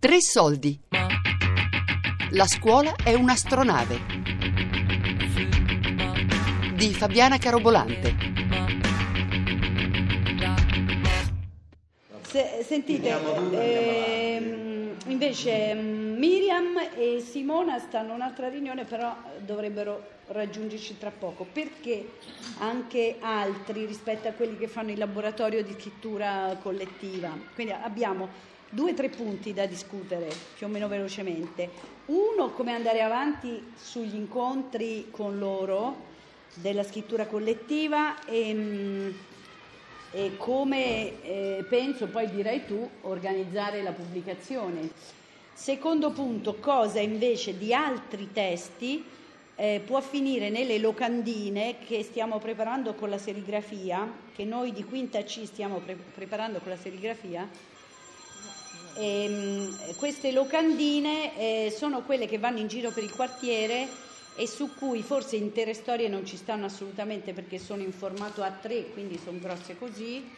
Tre soldi. La scuola è un'astronave. Di Fabiana Carobolante. Se- sentite, ehm, invece mm, Miriam e Simona stanno a un'altra riunione, però dovrebbero raggiungerci tra poco, perché anche altri rispetto a quelli che fanno il laboratorio di scrittura collettiva. Quindi abbiamo due o tre punti da discutere più o meno velocemente. Uno, come andare avanti sugli incontri con loro della scrittura collettiva e, mm, e come eh, penso, poi direi tu, organizzare la pubblicazione. Secondo punto, cosa invece di altri testi eh, può finire nelle locandine che stiamo preparando con la serigrafia, che noi di quinta C stiamo pre- preparando con la serigrafia. Ehm, queste locandine eh, sono quelle che vanno in giro per il quartiere e su cui forse intere storie non ci stanno assolutamente perché sono in formato A3, quindi sono grosse così.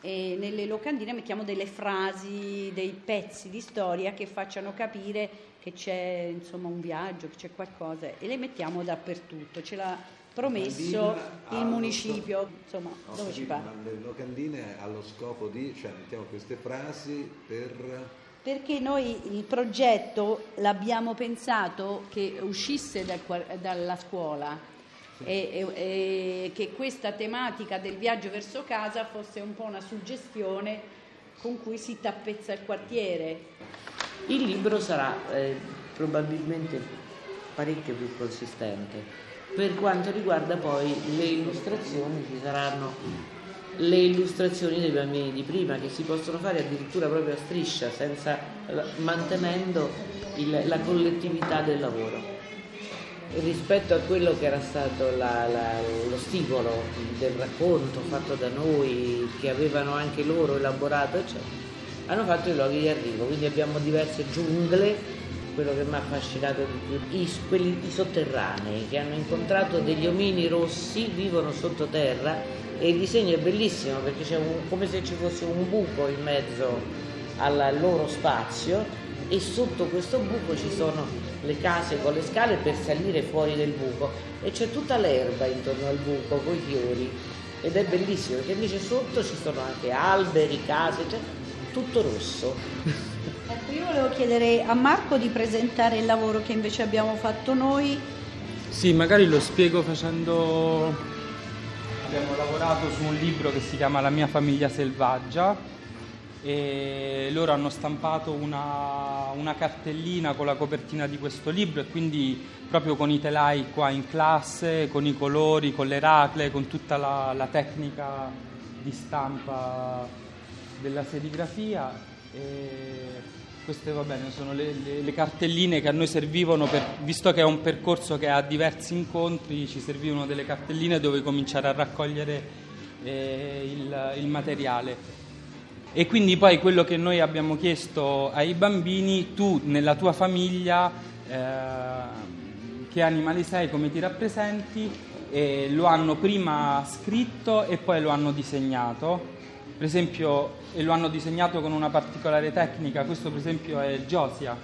E nelle locandine mettiamo delle frasi, dei pezzi di storia che facciano capire che c'è insomma un viaggio, che c'è qualcosa e le mettiamo dappertutto. Ce l'ha promesso Locandina il municipio, insomma, Ho dove ci capito, parla. ma le locandine allo scopo di, cioè mettiamo queste frasi per... Perché noi il progetto l'abbiamo pensato che uscisse dal dalla scuola e, e- e che questa tematica del viaggio verso casa fosse un po' una suggestione con cui si tappezza il quartiere. Il libro sarà eh, probabilmente parecchio più consistente. Per quanto riguarda poi le illustrazioni, ci saranno le illustrazioni dei bambini di prima che si possono fare addirittura proprio a striscia, senza, mantenendo il- la collettività del lavoro. Rispetto a quello che era stato la- la- lo stimolo del racconto fatto da noi, che avevano anche loro elaborato, eccetera, hanno fatto i luoghi di arrivo, quindi abbiamo diverse giungle, quello che mi ha affascinato di più, i, quelli i sotterranei che hanno incontrato degli omini rossi, vivono sottoterra e il disegno è bellissimo perché c'è un- come se ci fosse un buco in mezzo al loro spazio e sotto questo buco ci sono le case con le scale per salire fuori del buco e c'è tutta l'erba intorno al buco con i fiori ed è bellissimo perché invece sotto ci sono anche alberi, case, cioè tutto rosso. Ecco, io volevo chiedere a Marco di presentare il lavoro che invece abbiamo fatto noi. Sì, magari lo spiego facendo... Abbiamo lavorato su un libro che si chiama La mia famiglia selvaggia e loro hanno stampato una, una cartellina con la copertina di questo libro e quindi proprio con i telai qua in classe, con i colori, con le racle, con tutta la, la tecnica di stampa della serigrafia. E queste va bene, sono le, le- le cartelline che a noi servivano, per, visto che è un percorso che ha diversi incontri, ci servivano delle cartelline dove cominciare a raccogliere eh, il, il materiale. E quindi poi quello che noi abbiamo chiesto ai bambini, tu nella tua famiglia, eh, che animali sei, come ti rappresenti, e lo hanno prima scritto e poi lo hanno disegnato. Per esempio, e lo hanno disegnato con una particolare tecnica, questo per esempio è Josia,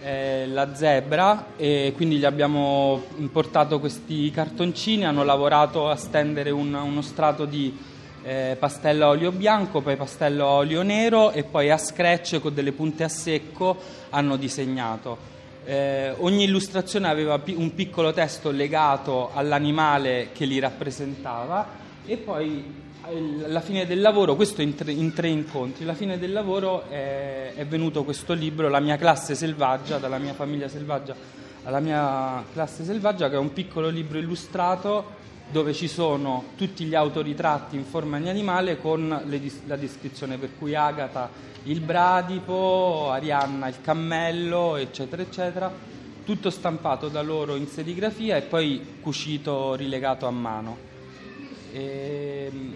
è la zebra e quindi gli abbiamo portato questi cartoncini, hanno lavorato a stendere un- uno strato di eh, pastello a olio bianco, poi pastello a olio nero e poi a scratch con delle punte a secco hanno disegnato. Eh, ogni illustrazione aveva pi- un piccolo testo legato all'animale che li rappresentava e poi alla fine del lavoro, questo in tre, in tre incontri, alla fine del lavoro è, è venuto questo libro, La mia classe selvaggia, dalla mia famiglia selvaggia alla mia classe selvaggia, che è un piccolo libro illustrato dove ci sono tutti gli autoritratti in forma di animale con le la descrizione per cui Agata il bradipo, Arianna il cammello, eccetera, eccetera, tutto stampato da loro in serigrafia e poi cucito, rilegato a mano. Ehm,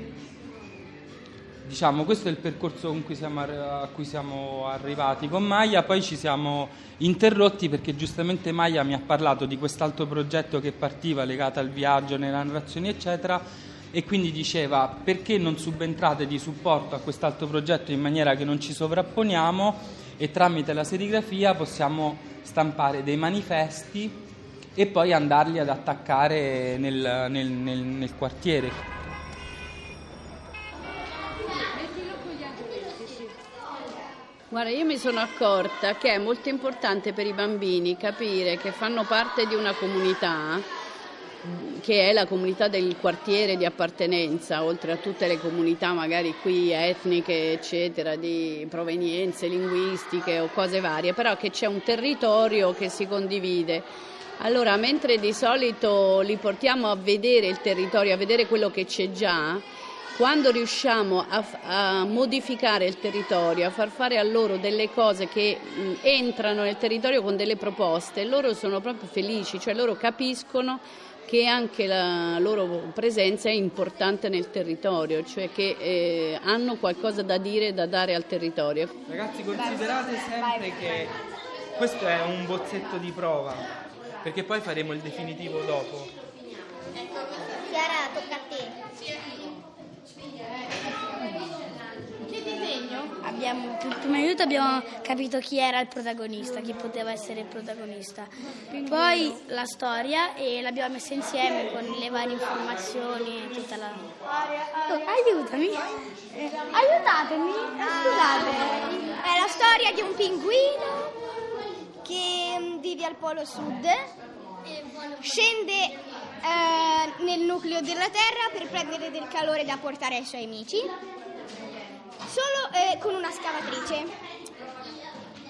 diciamo, questo è il percorso cui siamo a cui siamo arrivati con Maya, poi ci siamo interrotti perché giustamente Maya mi ha parlato di quest'altro progetto che partiva legato al viaggio, nelle narrazioni eccetera e quindi diceva perché non subentrate di supporto a quest'altro progetto in maniera che non ci sovrapponiamo e tramite la serigrafia possiamo stampare dei manifesti e poi andarli ad attaccare nel, nel, nel, nel quartiere. Guarda, io mi sono accorta che è molto importante per i bambini capire che fanno parte di una comunità che è la comunità del quartiere di appartenenza, oltre a tutte le comunità magari qui etniche, eccetera, di provenienze linguistiche o cose varie, però che c'è un territorio che si condivide. Allora, mentre di solito li portiamo a vedere il territorio, a vedere quello che c'è già, quando riusciamo a, a, modificare il territorio, a far fare a loro delle cose che mh, entrano nel territorio con delle proposte, loro sono proprio felici, cioè loro capiscono che anche la loro presenza è importante nel territorio, cioè che eh, hanno qualcosa da dire e da dare al territorio. Ragazzi, considerate sempre che questo è un bozzetto di prova, perché poi faremo il definitivo dopo. Chiara, tocca a te. Abbiamo, prima di tutto abbiamo capito chi era il protagonista, chi poteva essere il protagonista. Poi la storia e l'abbiamo messa insieme con le varie informazioni e tutta la... Oh, aiutami! Eh, aiutatemi! Scusate! È la storia di un pinguino che vive al Polo Sud, scende eh, nel nucleo della Terra per prendere del calore da portare ai suoi amici solo eh, con una scavatrice.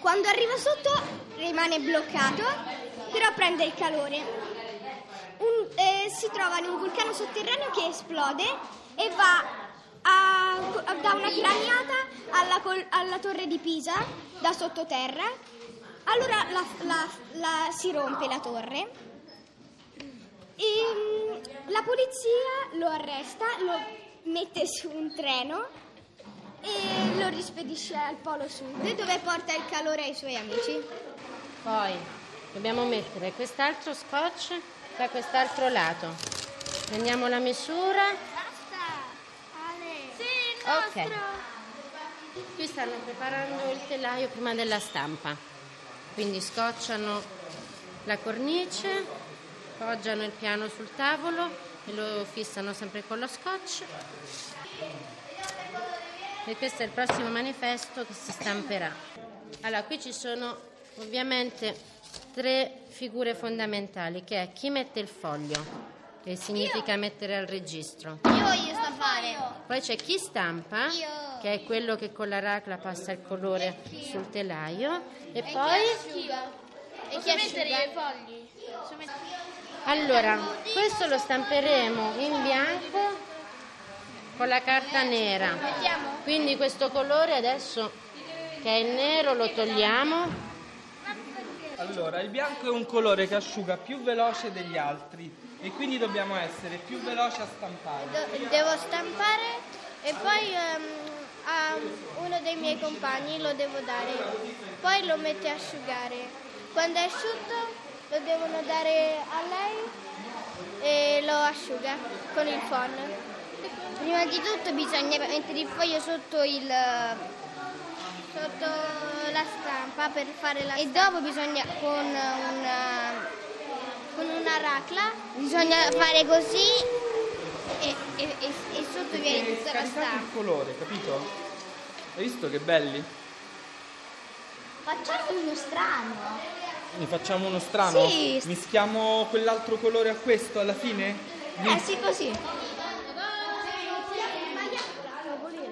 Quando arriva sotto rimane bloccato, però prende il calore. Un, eh, si trova in un vulcano sotterraneo che esplode e va a, a, da una craniata alla, alla, torre di Pisa da sottoterra. Allora la, la, la, si rompe la torre e mm, la polizia lo arresta, lo mette su un treno e lo rispedisce al Polo Sud dove porta il calore ai suoi amici. Poi dobbiamo mettere quest'altro scotch da quest'altro lato. Prendiamo la misura. Basta! Ale! Sì, Ok. Qui stanno preparando il telaio prima della stampa. Quindi scocciano la cornice, poggiano il piano sul tavolo e lo fissano sempre con lo scotch e questo è il prossimo manifesto che si stamperà. Allora, qui ci sono ovviamente tre figure fondamentali, che è chi mette il foglio, che significa Io. mettere al registro. Io voglio stampare. Poi c'è chi stampa, Io. Che è quello che con la racla passa il colore sul telaio. E, poi... E chi asciuga? i fogli? Allora, questo lo stamperemo in bianco con la carta nera. Quindi questo colore adesso che è il nero lo togliamo. Allora, il bianco è un colore che asciuga più veloce degli altri e quindi dobbiamo essere più veloci a stampare. Do- devo stampare e poi ehm, a uno dei miei compagni lo devo dare. Poi lo mette a asciugare. Quando è asciutto lo devono dare a lei e lo asciuga con il phon. Prima di tutto bisogna mettere il foglio sotto il sotto la stampa per fare la e dopo bisogna con una con una racla bisogna fare così e, e- e- e sotto viene tutta la scaricato il stampa. colore, capito? Hai visto che belli? Facciamo uno strano. Ne facciamo uno strano? Sì. Mischiamo quell'altro colore a questo alla fine? Eh sì, così.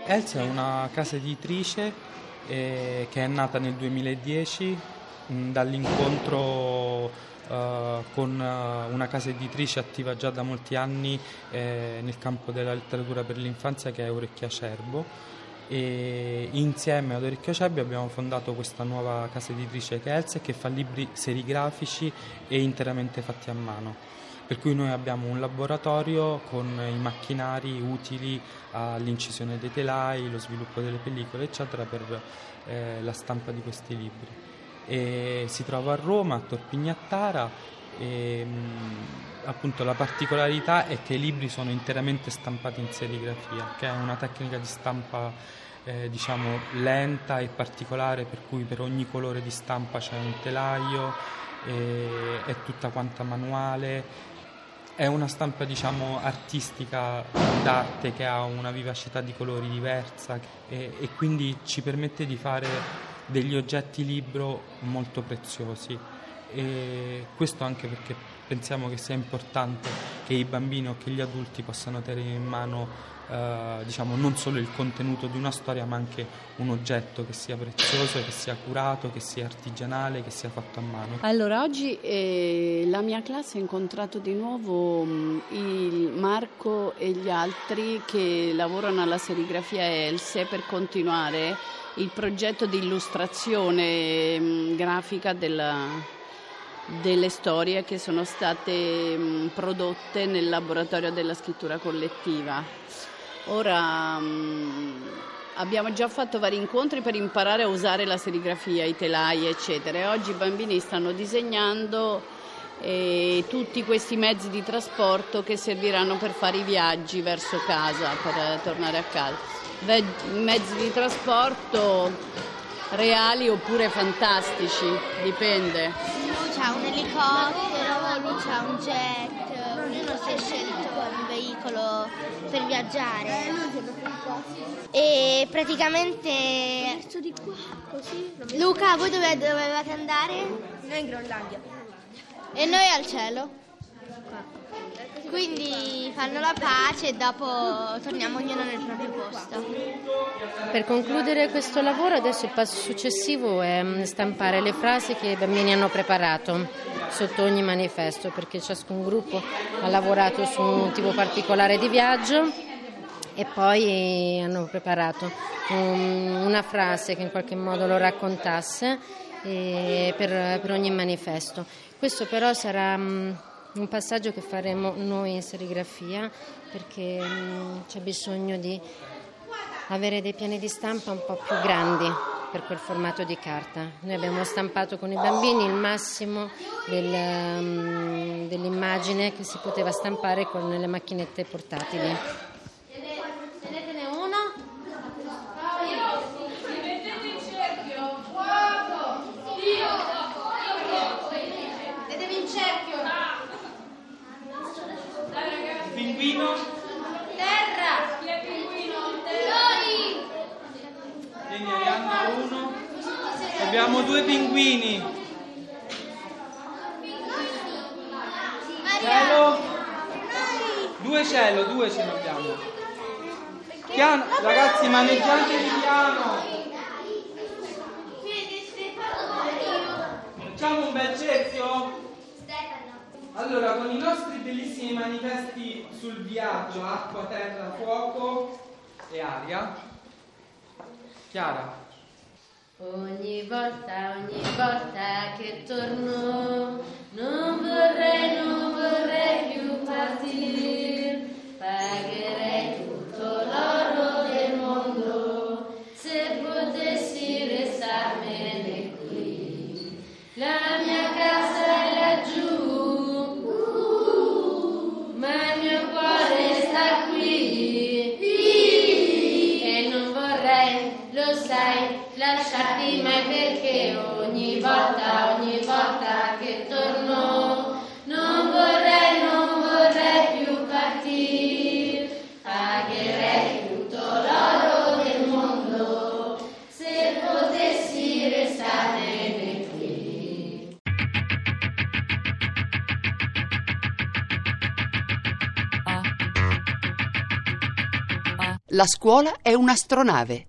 Elsa è una casa editrice eh, che è nata nel 2010 dall'incontro eh, con eh, una casa editrice attiva già da molti anni eh, nel campo della letteratura per l'infanzia che è Orecchia Acerbo e insieme ad Orecchio Acerbo abbiamo fondato questa nuova casa editrice che è Elsa che fa libri serigrafici e interamente fatti a mano. Per cui noi abbiamo un laboratorio con i macchinari utili all'incisione dei telai, lo sviluppo delle pellicole, eccetera, per eh, la stampa di questi libri. E si trova a Roma, a Torpignattara, e mh, appunto la particolarità è che i libri sono interamente stampati in serigrafia, che è una tecnica di stampa eh, diciamo lenta e particolare per cui per ogni colore di stampa c'è un telaio, eh, è tutta quanta manuale. È una stampa diciamo artistica d'arte che ha una vivacità di colori diversa e, e quindi ci permette di fare degli oggetti libro molto preziosi. E questo anche perché pensiamo che sia importante che i bambini o che gli adulti possano tenere in mano eh, diciamo, non solo il contenuto di una storia ma anche un oggetto che sia prezioso, che sia curato, che sia artigianale, che sia fatto a mano. Allora oggi eh, la mia classe ha incontrato di nuovo mh, mm, il Marco e gli altri che lavorano alla serigrafia Else per continuare il progetto di illustrazione mh, mm, grafica della, delle storie che sono state mh, prodotte nel laboratorio della scrittura collettiva. Ora mh, abbiamo già fatto vari incontri per imparare a usare la serigrafia, i telai, eccetera. E oggi i bambini stanno disegnando eh, tutti questi mezzi di trasporto che serviranno per fare i viaggi verso casa, per tornare a casa. Ve- mezzi di trasporto reali oppure fantastici, dipende. Lui c'ha un elicottero, lui c'ha un jet, ognuno si è scelto un veicolo per viaggiare. E praticamente... Luca, voi dove dovevate andare? Noi in Groenlandia. E noi al cielo. Quindi fanno la pace e dopo torniamo ognuno nel proprio posto. Per concludere questo lavoro adesso il passo successivo è mm, stampare le frasi che i bambini hanno preparato sotto ogni manifesto perché ciascun gruppo ha lavorato su un tipo particolare di viaggio e poi hanno preparato una frase che in qualche modo lo raccontasse per, per ogni manifesto. Questo però sarà mm, un passaggio che faremo noi in serigrafia perché mm, c'è bisogno di avere dei piani di stampa un po' più grandi per quel formato di carta. Noi abbiamo stampato con i bambini il massimo del, um, dell'immagine che si poteva stampare con le macchinette portatili. Abbiamo due pinguini. Cielo? Due cielo, due ce ne abbiamo. Piano, ragazzi, maneggiatevi piano. Facciamo un bel cerchio? Allora, con i nostri bellissimi manifesti sul viaggio, acqua, terra, fuoco e aria. Chiara. Ogni volta, ogni volta che torno, non vorrei, non vorrei più partire, pagherei sai, lasciarti mai perché ogni volta, ogni volta che torno non vorrei, non vorrei più partire, pagherei tutto l'oro del mondo se potessi restare qui. La scuola è un'astronave.